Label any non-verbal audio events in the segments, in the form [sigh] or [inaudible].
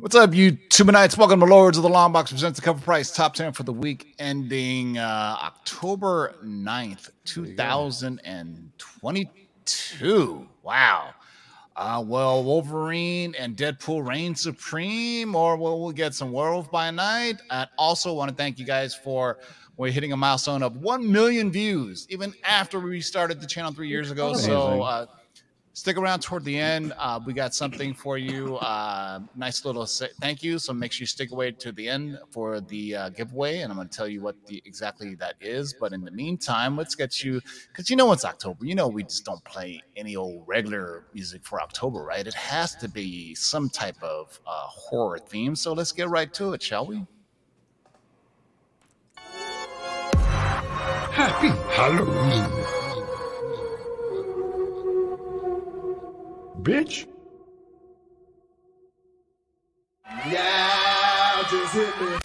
What's up, you Tubanites? Welcome to Lords of the Long Box presents the cover price top 10 for the week ending uh, October 9th, 2022. Wow. Uh, well, Wolverine and Deadpool reign supreme, or will we get some Werewolf by Night? I also want to thank you guys for we're hitting a milestone of 1 million views, even after we started the channel three years ago. So, uh, stick around toward the end. Uh, we got something for you. Uh, nice little say, thank you. So make sure you stick away to the end for the uh, giveaway, and I'm going to tell you what the exactly that is. But in the meantime, let's get you because you know it's October. You know we just don't play any old regular music for October, right? It has to be some type of uh, horror theme. So let's get right to it, shall we? Happy Halloween. Bitch. Just hit me.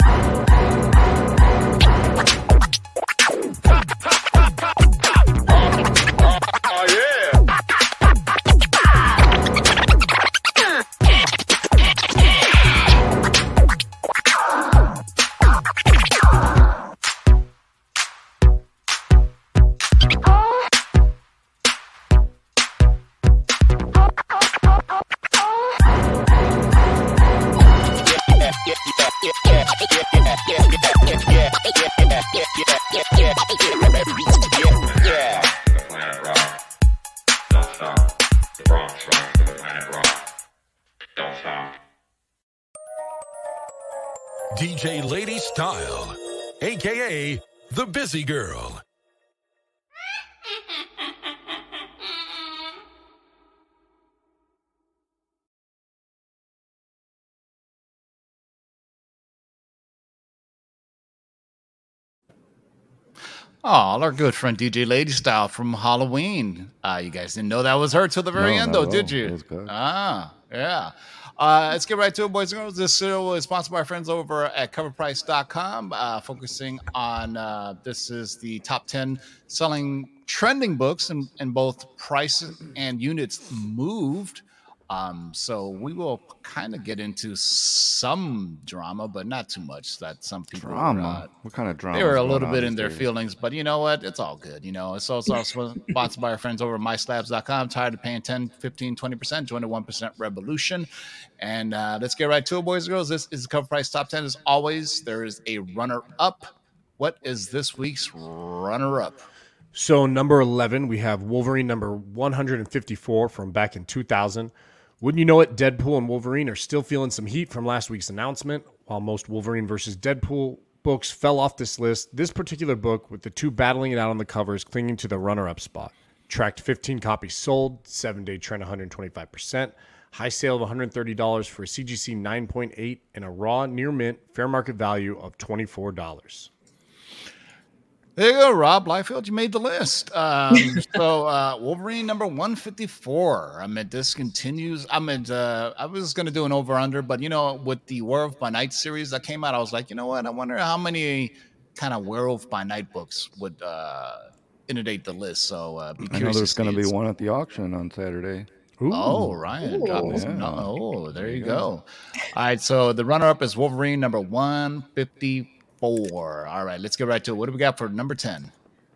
DJ Lady Style, aka the Busy Girl. Oh, our good friend DJ Lady Style from Halloween. Uh, you guys didn't know that was her till the very No, end, though, did you? It was good. Ah, yeah. Uh, let's get right to it, boys and girls. This show is sponsored by our friends over at coverprice.com, uh, focusing on uh, this is the top 10 selling trending books in both price and units moved. Um, so we will kind of get into some drama, but not too much. That some people are, Drama. uh, what kind of drama? they were is a little bit in their days? feelings, but you know what? It's all good. You know, it's also [laughs] sponsored by our friends over at myslabs.com. Tired of paying 10, 15, 20%, join the 1% revolution. And uh, let's get right to it, boys and girls. This is the cover price top 10. As always, there is a runner up. What is this week's runner up? So number 11, we have Wolverine number 154 from back in 2000. Wouldn't you know it, Deadpool and Wolverine are still feeling some heat from last week's announcement. While most Wolverine versus Deadpool books fell off this list, this particular book, with the two battling it out on the covers, clinging to the runner-up spot. Tracked 15 copies sold, seven-day trend 125%, high sale of $130 for a CGC 9.8, and a raw near mint fair market value of $24. There you go, Rob Liefeld. You made the list. Um, [laughs] so uh, Wolverine number one fifty four. I mean, this continues. I mean, uh, I was going to do an over under, but you know, with the Werewolf by Night series that came out, I was like, you know what? I wonder how many kind of Werewolf by Night books would uh, inundate the list. So uh, be I know there's going to be one at the auction on Saturday. Oh, Ryan, dropping some. Yeah. Oh, there you go. All right, so the runner up is Wolverine number one fifty four. All right, let's get right to it. What do we got for number ten?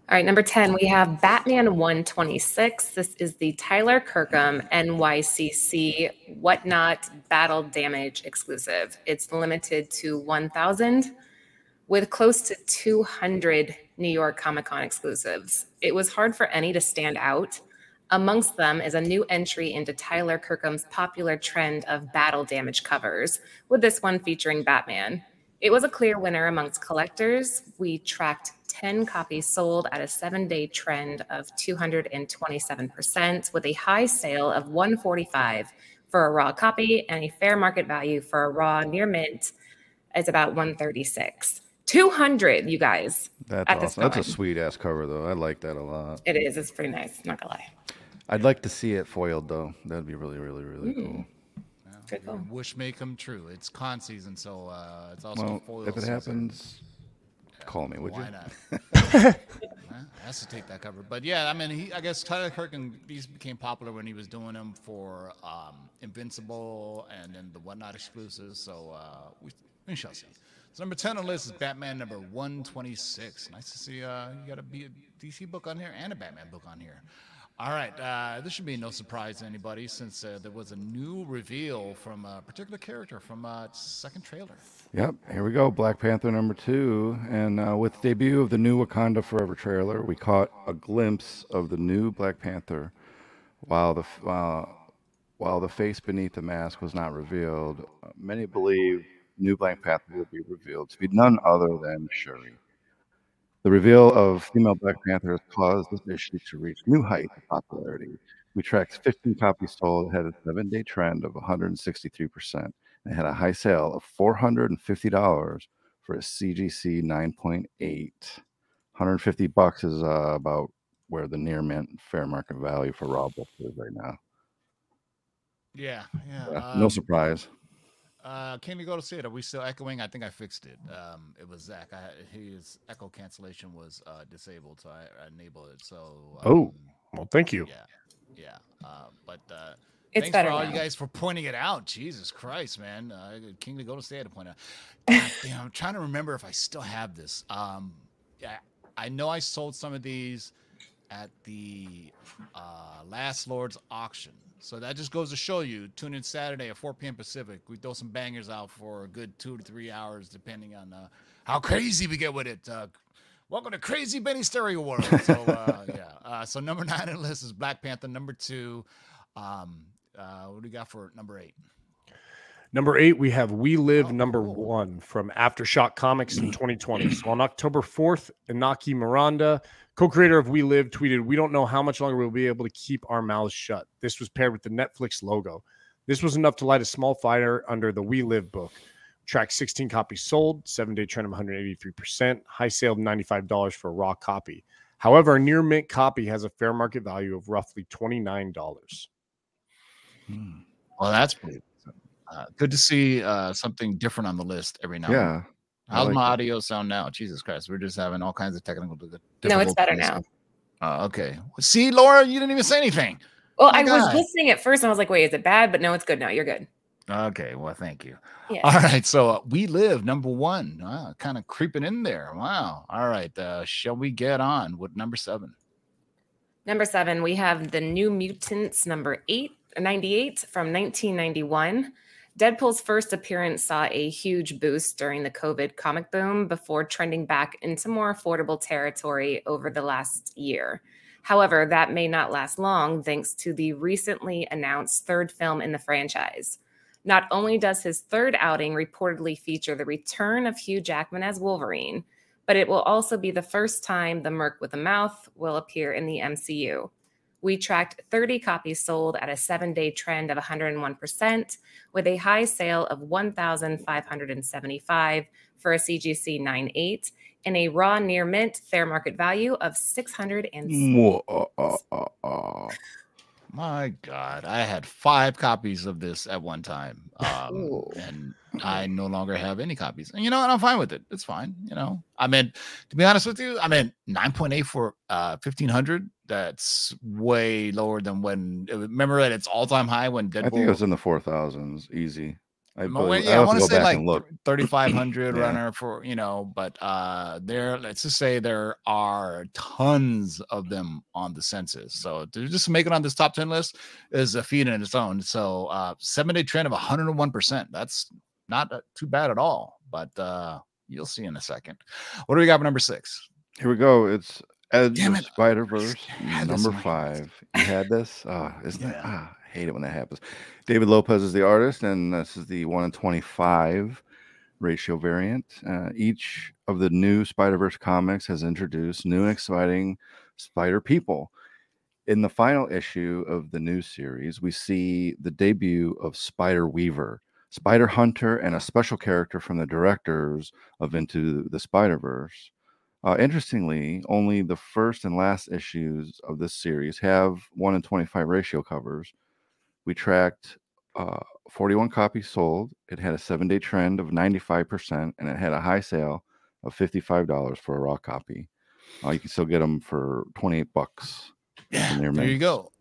All right, number 10, we have Batman 126. This is the Tyler Kirkham NYCC Whatnot Battle Damage exclusive. It's limited to 1,000 with close to 200 New York Comic Con exclusives. It was hard for any to stand out. Amongst them is a new entry into Tyler Kirkham's popular trend of battle damage covers, with this one featuring Batman. It was a clear winner amongst collectors. We tracked 10 copies sold at a seven day trend of 227%, with a high sale of 145 for a raw copy and a fair market value for a raw near mint is about 136. 200, you guys. That's At awesome. That's a sweet ass cover though. I like that a lot. It is. It's pretty nice. Not gonna lie. I'd like to see it foiled though. That'd be really, really, really Hmm. cool. Good call. Wish may come true. It's con season, so uh, it's also Well, foil if it season. happens, call me, would Why you? Why not? [laughs] [laughs] Huh? has to take that cover. But yeah, I mean, he, I guess Tyler Kirk and these became popular when he was doing them for um, Invincible and then the whatnot exclusives. So uh, we, we shall see. So number 10 on the list is Batman number 126. Nice to see uh, you got a B- DC book on here and a Batman book on here. All right, uh, this should be no surprise to anybody since uh, there was a new reveal from a particular character from uh, second trailer. Yep, here we go. Black Panther number two. And uh, with debut of the new Wakanda Forever trailer, we caught a glimpse of the new Black Panther. While the, while the face beneath the mask was not revealed, uh, many believe new Black Panther will be revealed to be none other than Shuri. The reveal of female Black Panther has caused this issue to reach new heights of popularity. We tracked 15 copies sold, had a seven day trend of 163%, and had a high sale of $450 for a CGC 9.8. 150 bucks is uh, about where the near mint fair market value for raw books is right now. Yeah, yeah. Yeah, no um, surprise. Uh, can you go to see it? Are we still echoing? I think I fixed it. Um, it was Zach. I, his echo cancellation was uh, disabled, so I, I enabled it. So um, Oh, well, thank you. yeah, yeah. Uh, but uh, It's thanks better for all now. you guys for pointing it out. Jesus Christ, man! Uh, King to go to stay to point out. God damn, I'm trying to remember if I still have this. Um, yeah, I know I sold some of these at the uh, Last Lord's auction. So that just goes to show you. Tune in Saturday at 4 p.m. Pacific. We throw some bangers out for a good two to three hours, depending on uh, how crazy we get with it. Uh, welcome to Crazy Benny Stereo World. So uh, [laughs] yeah. Uh, so number nine on the list is Black Panther. Number two, um, uh, what do we got for number eight? Number eight, we have We Live Oh, number cool. one from Aftershock Comics in [clears throat] 2020. So on October 4th, Inaki Miranda, co creator of We Live, tweeted, We don't know how much longer we'll be able to keep our mouths shut. This was paired with the Netflix logo. This was enough to light a small fire under the We Live book. Track 16 copies sold, seven day trend of 183%, high sale of $95 for a raw copy. However, a near mint copy has a fair market value of roughly $29. Hmm. Well, that's pretty. Uh, good to see uh, something different on the list every now. Yeah. I How's like my that. audio sound now? Jesus Christ, we're just having all kinds of technical. difficulties. No, it's better now. Uh, okay. See, Laura, you didn't even say anything. Well, My I was God. listening at first and I was like, wait, is it bad? But no, it's good now. You're good. Okay. Well, thank you. Yeah. All right. So uh, we live number one. Wow, kind of creeping in there. Wow. All right. Uh, shall we get on with number seven? Number seven, we have the New Mutants number eight, 98 from 1991. Deadpool's first appearance saw a huge boost during the COVID comic boom before trending back into more affordable territory over the last year. However, that may not last long thanks to the recently announced third film in the franchise. Not only does his third outing reportedly feature the return of Hugh Jackman as Wolverine, but it will also be the first time the Merc with a Mouth will appear in the MCU. We tracked 30 copies sold at a seven day trend of 101%, with a high sale of 1,575 for a CGC 98 and a raw near mint fair market value of 600 and My God, I had five copies of this at one time, um, and [laughs] I no longer have any copies. And you know, what? I'm fine with it. It's fine. You know, I mean, to be honest with you, I mean, 9.8 for uh 1500. That's way lower than when. Remember at its all time high when Deadpool. I think it was in the 4,000s. Easy. I, believe- wait, I I want to say like 3,500 Yeah. runner for you know, but uh, there. Let's just say there are tons of them on the census. So to just make it on this top 10 list is a feat in its own. So uh, seven day trend of 101 percent. That's not uh, too bad at all. But uh, you'll see in a second. What do we got for number six? Here we go. It's Edge Damn of it. Spider Verse, I had this number five. You had this? Ah, [laughs] isn't it? Yeah. Ah, I hate it when that happens. David Lopez is the artist, and this is the one in 25 ratio variant. Uh, each of the new Spider Verse comics has introduced new and exciting spider people. In the final issue of the new series, we see the debut of Spider Weaver, Spider Hunter, and a special character from the directors of Into the Spider Verse. Uh, interestingly, only the first and last issues of this series have 1 in 25 ratio covers. We tracked uh, 41 copies sold. It had a seven day trend of 95%, and it had a high sale of $55 for a raw copy. Uh, you can still get them for 28 bucks. Yeah, there you go.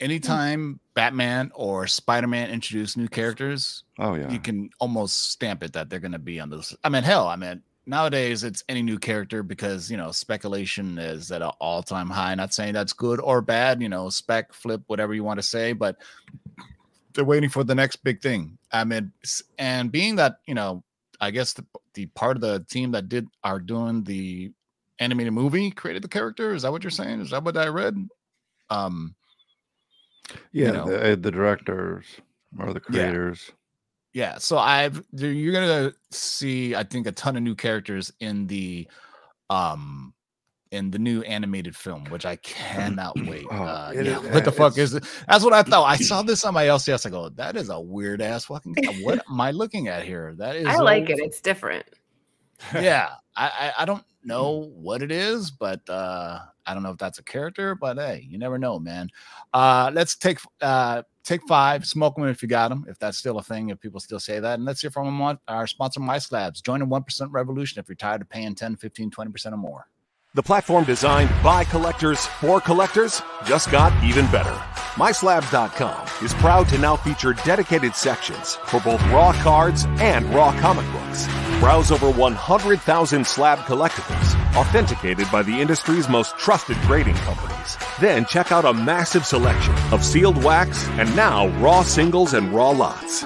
anytime Batman or Spider Man introduce new characters, Oh yeah. you can almost stamp it that they're going to be on this. I mean, hell, I mean, nowadays it's any new character because you know speculation is at an all time high. Not saying that's good or bad, you know, spec flip, whatever you want to say, but they're waiting for the next big thing. I mean, and being that you know, I guess the, the part of the team that did are doing the animated movie created the character. Is that what you're saying? Is that what I read? Um, yeah, know. the, uh, the directors or the creators. yeah so i've you're gonna see i think a ton of new characters in the um in the new animated film which i cannot wait. Oh, uh, yeah, is- what the fuck is it? That's what i thought. I saw [laughs] this on my lcs i go that is a weird ass fucking what am i looking at here? That [laughs] is I like a- it. It's different. yeah I, I i don't know [laughs] what it is but uh i don't know if that's a character but hey you never know man. Uh let's take uh take five smoke them if you got them if that's still a thing if people still say that and let's hear from our sponsor my slabs join a 1% revolution if you're tired of paying 10 15 20% or more The platform designed by collectors for collectors just got even better. MySlabs.com is proud to now feature dedicated sections for both raw cards and raw comic books. Browse over 100,000 slab collectibles, authenticated by the industry's most trusted grading companies. Then check out a massive selection of sealed wax and now raw singles and raw lots.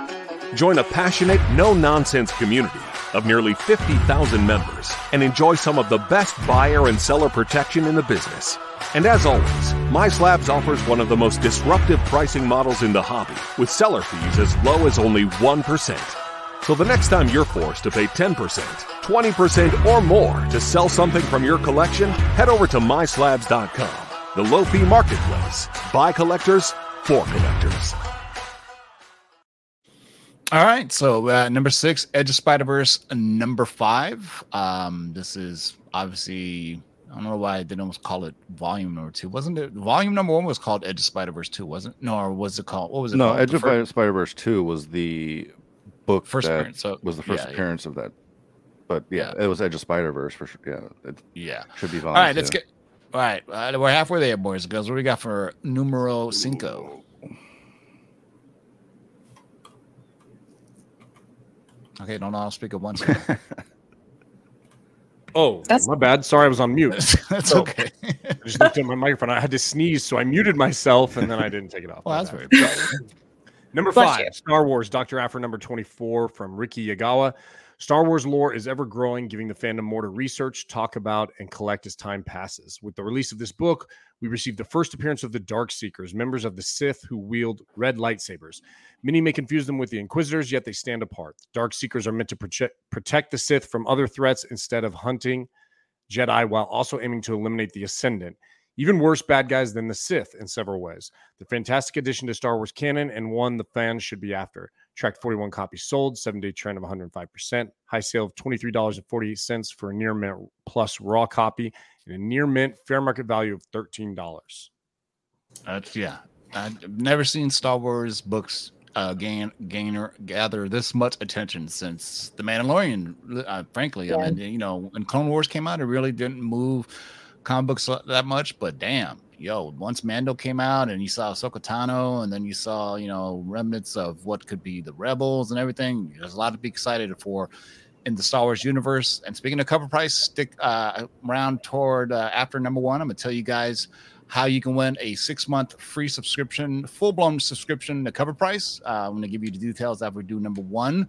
Join a passionate, no nonsense community of nearly 50,000 members and enjoy some of the best buyer and seller protection in the business. And as always, MySlabs offers one of the most disruptive pricing models in the hobby with seller fees as low as only 1%. So the next time you're forced to pay 10%, 20%, or more to sell something from your collection, head over to MySlabs.com, the low fee marketplace. By collectors, for collectors. All right so uh number six edge of spider-verse uh, number five um this is obviously I don't know why they almost call it volume number two. Wasn't it volume number one was called Edge of Spider Verse two, wasn't it? No, or was it called what was it No, called? Edge of fir- Spider Verse two was the book First that appearance, so- was the first yeah, yeah. appearance of that. But yeah, it was Edge of Spider Verse for sure. Yeah, it Yeah. should be All volume. right, let's two. get. All right, uh, we're halfway there, boys and girls. What do we got for numero cinco? Okay, don't all speak at once. [laughs] Oh, That's- my bad. Sorry, I was on mute. [laughs] That's So- okay. I just looked at my microphone. I had to sneeze, so I muted myself, and then I didn't take it off. Well, that's bad. very Number Bless five, you. Star Wars, Dr. Aphra number 24 from Rickie Yagawa. Star Wars lore is ever growing, giving the fandom more to research, talk about, and collect as time passes. With the release of this book, we received the first appearance of the Dark Seekers, members of the Sith who wield red lightsabers. Many may confuse them with the Inquisitors, yet they stand apart. Dark Seekers are meant to prote- protect the Sith from other threats instead of hunting Jedi while also aiming to eliminate the Ascendant. Even worse bad guys than the Sith in several ways. The fantastic addition to Star Wars canon and one the fans should be after. Tracked 41 copies sold, seven day trend of 105%, high sale of $23.48 for a near mint plus raw copy, and a near mint fair market value of $13. That's yeah. I've never seen Star Wars books uh, gain gain or gather this much attention since the Mandalorian. Uh, frankly, Yeah. I mean, you know, when Clone Wars came out, it really didn't move comic books that much. But damn, yo, once Mando came out and you saw Ahsoka Tano, and then you saw you know remnants of what could be the Rebels and everything. There's a lot to be excited for in the Star Wars universe. And speaking of cover price, stick uh, around toward uh, after number one. I'm gonna tell you guys how you can win a six month free subscription, full blown subscription to cover price. Uh, I'm going to give you the details after we do number one.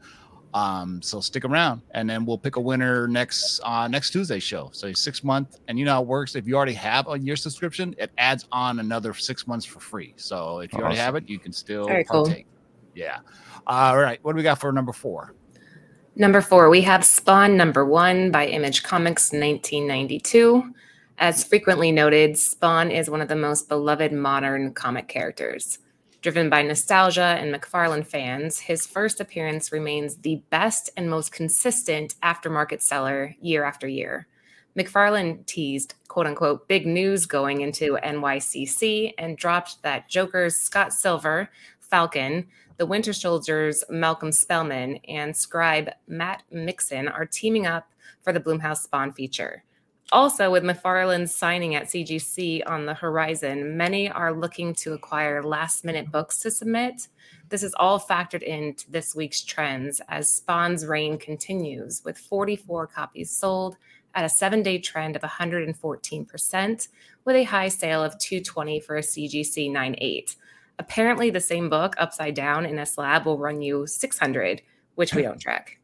Um, so stick around, and then we'll pick a winner next uh, next Tuesday show. So six month, and you know how it works. If you already have a year subscription, it adds on another six months for free. So if you already have it, you can still Very cool. partake. Yeah. All right. What do we got for number four? Number four, we have Spawn number one by Image Comics 1992. As frequently noted, Spawn is one of the most beloved modern comic characters. Driven by nostalgia and McFarlane fans, his first appearance remains the best and most consistent aftermarket seller year after year. McFarlane teased quote unquote big news going into NYCC and dropped that Joker's Scott Silver, Falcon, the Winter Soldiers Malcolm Spellman, and scribe Matt Mixon are teaming up for the Blumhouse Spawn feature. Also, with McFarlane's signing at CGC on the horizon, many are looking to acquire last minute books to submit. This is all factored into this week's trends as Spawn's reign continues, with 44 copies sold at a seven day trend of 114%, with a high sale of 220 for a CGC 9.8. Apparently, the same book, upside down in a slab, will run you 600, which we don't track.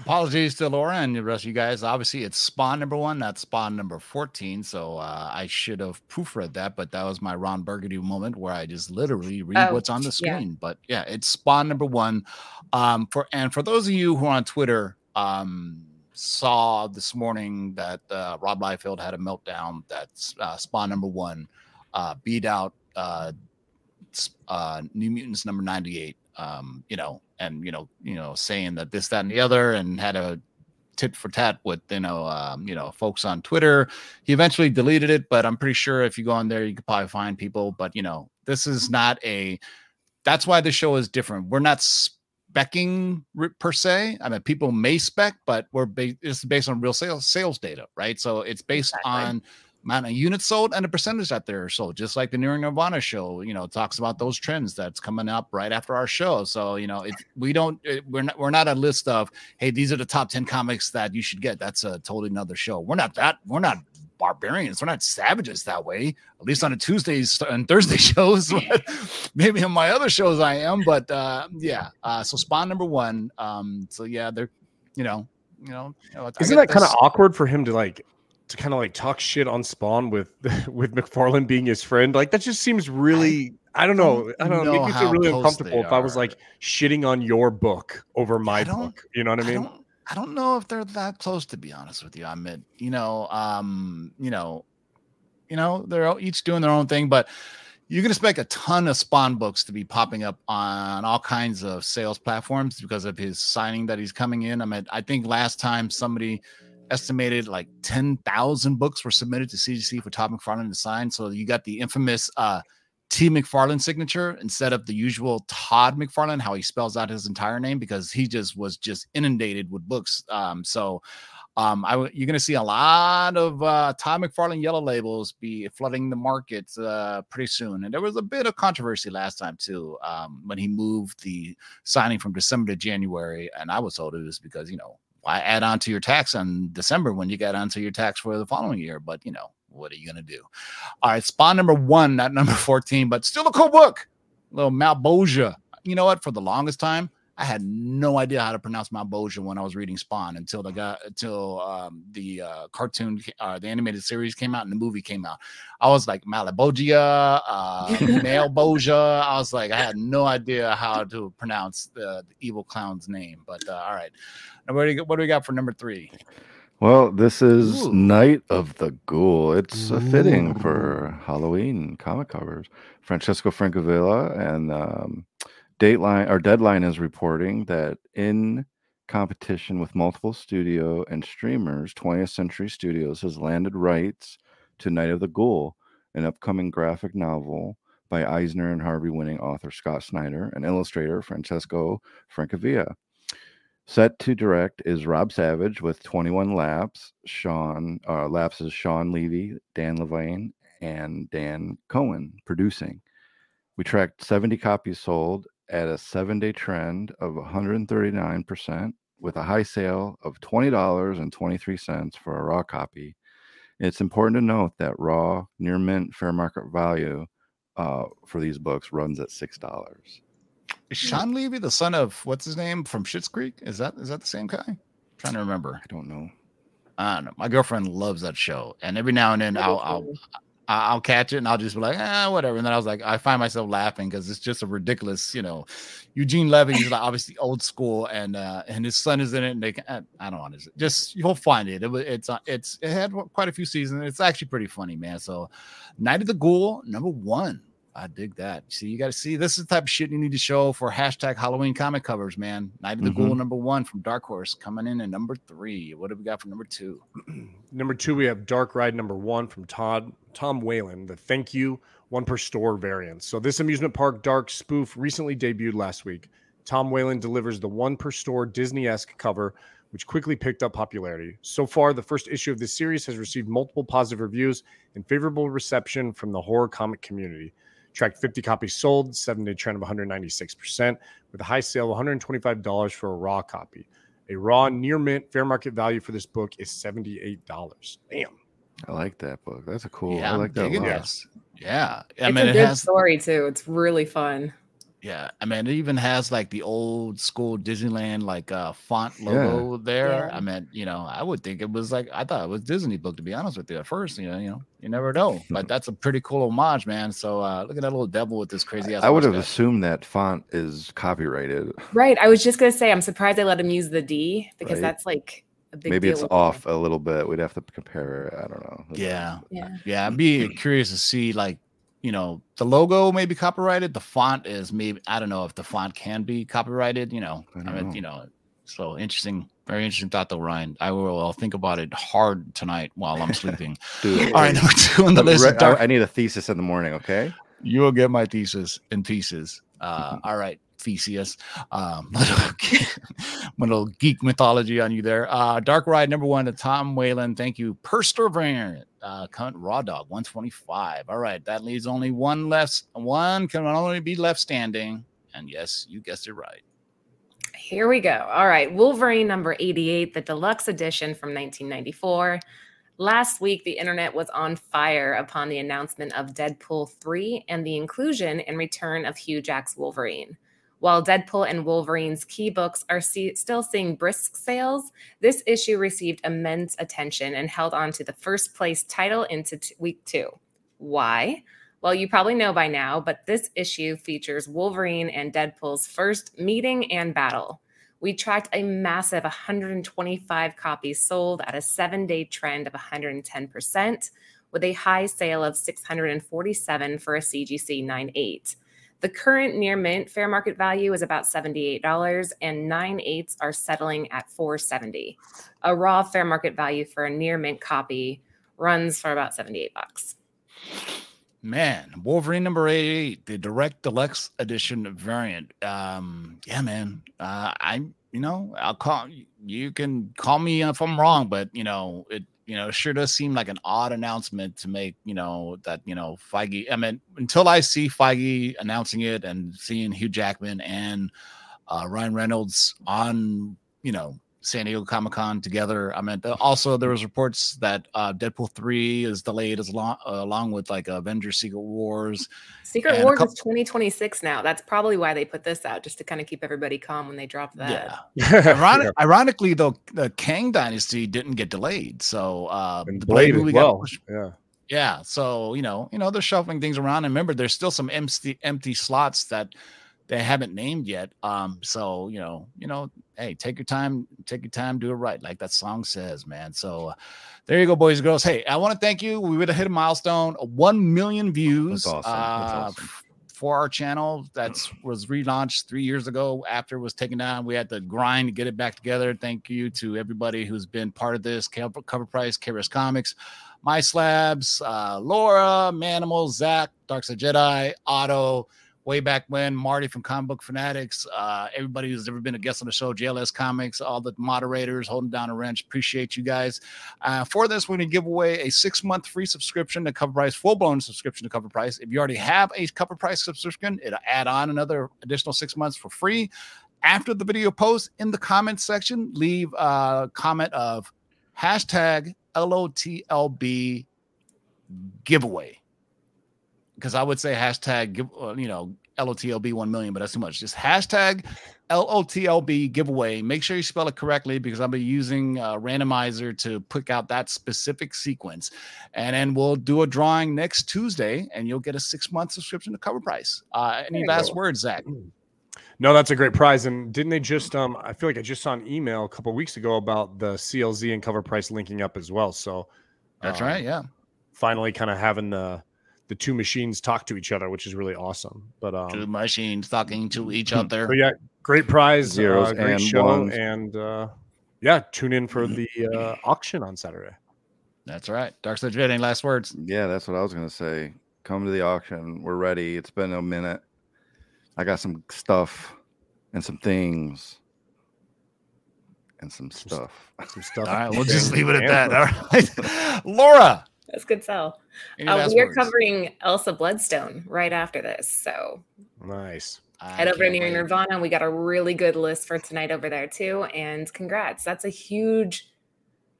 Apologies to Laura and the rest of you guys. Obviously, it's Spawn number one, not Spawn number 14. So uh, I should have proofread that, but that was my Ron Burgundy moment where I just literally read Oh, what's on the yeah. screen. But yeah, it's Spawn number one. Um, for and for those of you who are on Twitter, um, saw this morning that uh, Rob Liefeld had a meltdown. That's uh, Spawn number one uh, beat out uh, uh, New Mutants number 98. Um, you know, and you know, you know, saying that this, that, and the other, and had a tit for tat with you know, um, you know, folks on Twitter. He eventually deleted it, but I'm pretty sure if you go on there, you could probably find people. But you know, this is not a. That's why the show is different. We're not specking per se. I mean, people may spec, but we're ba- it's based on real sales sales data, right? So it's based Exactly. on amount of units sold and the percentage that they're sold. Just like the New Nirvana show, you know, talks about those trends that's coming up right after our show. So you know, it's we don't it, we're not we're not a list of hey these are the top ten comics that you should get. That's a totally another show. We're not that we're not barbarians. We're not savages that way. At least on the Tuesdays [laughs] and Thursday [laughs] shows. Maybe on my other shows I am, but uh, yeah. Uh, so Spawn number one. Um, so yeah, they're you know you know. you know, Isn't that kind of awkward for him to like to kind of like talk shit on Spawn with [laughs] with McFarlane being his friend? Like that just seems really I don't know. I don't know. know Make me feel how really uncomfortable if I was like shitting on your book over my book. You know what I mean? don't, I don't know if they're that close to be honest with you. I mean, you know, um, you know, you know, they're all- each doing their own thing, but you can expect a ton of Spawn books to be popping up on all kinds of sales platforms because of his signing that he's coming in. I mean, I think last time somebody estimated like 10,000 books were submitted to CGC for Todd McFarlane to sign. So you got the infamous uh, T McFarlane signature instead of the usual Todd McFarlane, how he spells out his entire name because he just was just inundated with books. Um, so um, I w- you're going to see a lot of uh, Todd McFarlane yellow labels be flooding the market uh, pretty soon. And there was a bit of controversy last time too um, when he moved the signing from December to January, and I was told it was because you know why add on to your tax on December when you got onto your tax for the following year? But you know what are you going to do? All right, Spawn number one, not [laughs] number 14, but still a cool book. Little Malbosia. You know what? For the longest time, I had no idea how to pronounce Malbosia when I was reading Spawn until the guy until um, the uh, cartoon, uh, the animated series came out and the movie came out. I was like Malebolgia, uh. [laughs] I was like, I had no idea how to pronounce the, the evil clown's name. But uh, all right, now what do, you, what do we got for number three? Well, this is Ooh. Night of the Ghoul. It's uh, fitting for Halloween comic covers. Francesco Francavilla and um, Dateline or Deadline is reporting that in competition with multiple studio and streamers, 20th Century Studios has landed rights to Night of the Ghoul, an upcoming graphic novel by Eisner and Harvey winning author Scott Snyder and illustrator Francesco Francavilla. Set to direct is Rob Savage with 21 laps. Shawn uh, laps is Shawn Levy, Dan Levine, and Dan Cohen producing. We tracked 70 copies sold at a seven-day trend of 139%, with a high sale of $20.23 for a raw copy. It's important to note that raw near mint fair market value uh, for these books runs at six dollars. Is Shawn Levy the son of what's his name from Schitt's Creek? Is that is that the same guy? trying to remember. I don't know. I don't know. My girlfriend loves that show, and every now and then I'll I'll I- I'll catch it and I'll just be like, ah, whatever. And then I was like, I find myself laughing because it's just a ridiculous, you know. Eugene Levy is like obviously old school, and uh and his son is in it, and they can, I I don't want to just you'll find it. It it's uh, it's it had quite a few seasons. It's actually pretty funny, man. So, Night of the Ghoul number one. I dig that. See, you got to see this is the type of shit you need to show for hashtag Halloween comic covers, man. Night of the Ghoul Mhm. number one from Dark Horse coming in at number three. What do we got for number two? [clears throat] Number two, we have Dark Ride number one from Todd Tom Whalen, the thank you one per store variant. So this amusement park dark spoof recently debuted last week. Tom Whalen delivers the one per store Disney esque cover, which quickly picked up popularity. So far, the first issue of this series has received multiple positive reviews and favorable reception from the horror comic community. Tracked 50 copies sold, seven day trend of 196%, with a high sale of $125 for a raw copy. A raw near mint fair market value for this book is $78. Damn. I like that book. That's a cool. yeah, I I'm like that a digging lot. this. Yeah, I it's mean, a it good has. story too. It's really fun. Yeah, I mean, it even has like the old school Disneyland like uh font logo there. Yeah. I mean, you know, I would think it was like I thought it was Disney book to be honest with you at first. You know, you know, you never know, but [laughs] that's a pretty cool homage, man. So uh look at that little devil with this crazy ass. I would have mustache. assumed that font is copyrighted. Right. I was just gonna say I'm surprised they let him use the D because Right. that's like Maybe it's with off a little bit. We'd have to compare. I don't know. Yeah, Yeah. yeah. I'd be curious to see like you know the logo may be copyrighted. The font is maybe I don't know if the font can be copyrighted. You know, I I, mean, you know. So interesting, very interesting thought though, Ryan. I will I'll think about it hard tonight while I'm sleeping. [laughs] Dude, All right, number two on the list. re- I, I need a thesis in the morning. Okay. You will get my thesis in pieces. Uh, all right, Theseus. Um, [laughs] little, little geek mythology on you there. Uh, Dark Ride number one to Tom Whalen. Thank you. Perseverant. Uh, cunt Raw Dog 125. All right, that leaves only one left. One can only be left standing. And yes, you guessed it right. Here we go. All right. Wolverine number 88, the deluxe edition from 1994. Last week, the internet was on fire upon the announcement of Deadpool 3 and the inclusion and return of Hugh Jack's Wolverine. While Deadpool and Wolverine's key books are see- still seeing brisk sales, this issue received immense attention and held on to the first place title into t- week two. Why? Well, you probably know by now, but this issue features Wolverine and Deadpool's first meeting and battle. We tracked a massive 125 copies sold at a seven day trend of 110%, with a high sale of 647 for a CGC 98. The current near mint fair market value is about $78, and 9 eighths are settling at 470. A raw fair market value for a near mint copy runs for about 78 bucks. Man, Wolverine number 88, the direct deluxe edition variant. Um, yeah, man. Uh, I, you know, I'll call you can call me if I'm wrong, but you know, it, you know, sure does seem like an odd announcement to make, you know, that, you know, Feige. I mean, until I see Feige announcing it and seeing Hugh Jackman and uh, Ryan Reynolds on, you know, San Diego Comic Con together. I mean, also there was reports that uh, Deadpool three is delayed as long uh, along with like Avengers Secret Wars. Secret And Wars coup- is 2026 now. That's probably why they put this out, just to kind of keep everybody calm when they drop that. Yeah. [laughs] Ironic, Ironically, though, the Kang Dynasty didn't get delayed, so uh, And the Blade Blade as movie well. got pushed. Yeah. Yeah, so you know, you know, they're shuffling things around. And remember, there's still some empty empty slots that they haven't named yet. Um, so you know, you know, hey, take your time, take your time, do it right, like that song says, man. So uh, there you go, boys and girls. Hey, I want to thank you. We would have hit a milestone, one million views. That's awesome. That's uh, awesome. For our channel, that's was relaunched three years ago. After it was taken down, we had to grind to get it back together. Thank you to everybody who's been part of this. Cover, price, KRS Comics, My Slabs, uh, Laura, Manimal, Zach, Darkside Jedi, Otto, way back when, Marty from Comic Book Fanatics, uh, everybody who's ever been a guest on the show, JLS Comics, all the moderators holding down a wrench. Appreciate you guys. Uh, for this, we're going to give away a six month free subscription to Cover Price, full blown subscription to Cover Price. If you already have a Cover Price subscription, it'll add on another additional six months for free. After the video post, in the comment section, leave a comment of hashtag LOTLB giveaway. Because I would say hashtag, give, uh, you know, LOTLB 1 million, but that's too much. Just hashtag LOTLB giveaway. Make sure you spell it correctly because I'll be using a randomizer to pick out that specific sequence. And then we'll do a drawing next Tuesday and you'll get a six month subscription to cover price. Uh, any last go. words, Zach? No, that's a great prize. And didn't they just um I feel like I just saw an email a couple weeks ago about the CLZ and cover price linking up as well. So That's um, right. Yeah. Finally kind of having the the two machines talk to each other, which is really awesome. But um Two machines talking to each other. so yeah, great prize, Zeros uh, great and show, ones. and uh yeah, tune in for the [clears throat] uh, auction on Saturday. That's right. Dark Side Jedi, any last words? Yeah, that's what I was gonna say. Come to the auction. We're ready. It's been a minute. I got some stuff and some things and some stuff. Some stuff. All right, we'll [laughs] just leave it at that. All right, [laughs] Laura. That's good sell. Uh, we are covering Elsa Bloodstone right after this. So Nice. I head over to can't Near. Nirvana. We got a really good list for tonight over there too. And congrats. That's a huge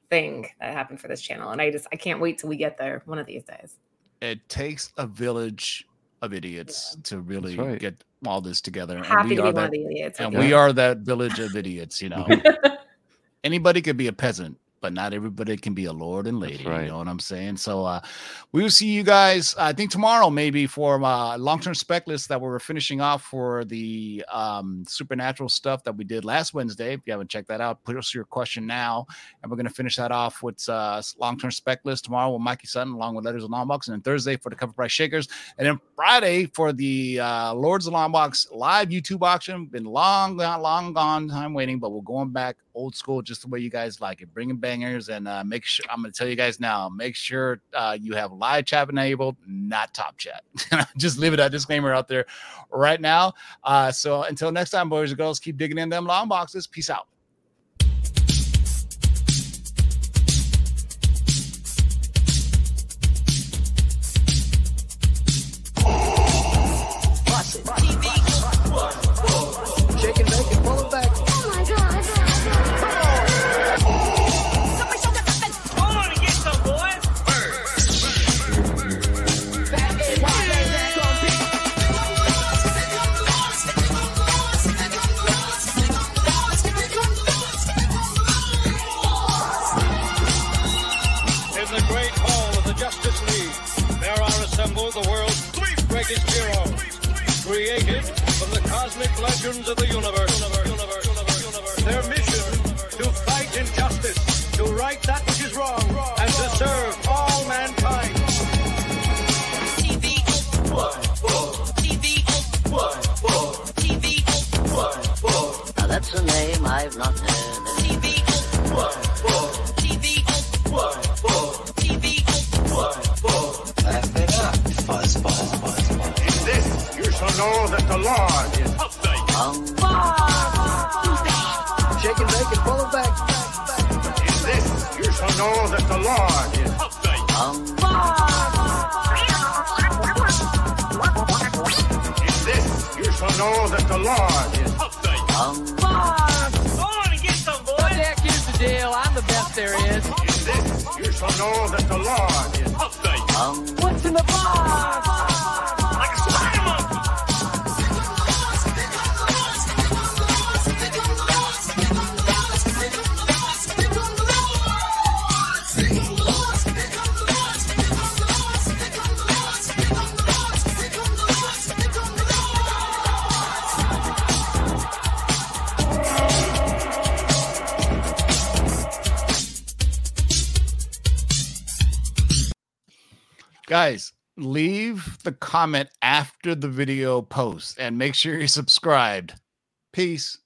thing that happened for this channel. And I just I can't wait till we get there one of these days. It takes a village of idiots to really right. get all this together. and Happy we to are be one that, of the idiots. and okay? we are that village of idiots. You know, [laughs] anybody could be a peasant, but not everybody can be a lord and lady. right. You know what I'm saying? So uh, we will see you guys. I think tomorrow, maybe for uh, long-term spec list that we're finishing off for the um, supernatural stuff that we did last Wednesday. If you haven't checked that out, put us your question now, and we're going to finish that off with uh, long-term spec list tomorrow with Mikey Sutton, along with Letters of Long Box, and then Thursday for the cover price shakers, and then Friday for the uh, Lords of Long Box live YouTube auction. Been long, long, long gone time waiting, but we're going back old school, just the way you guys like it, bringing bangers, and uh, make sure I'm going to tell you guys now, make sure uh, you have live chat enabled, not top chat. [laughs] just leave it that disclaimer out there right now. Uh, so until next time, boys and girls, keep digging in them long boxes. Peace out. Great hall of the Justice League, there are assembled the world's greatest heroes, created from the cosmic legends of the universe. Their know that the Lord is um, What the heck is the deal? I'm the best there is. In this, you shall know that the Lord is um. What's in the box? Guys, leave the comment after the video post and make sure you're subscribed. Peace.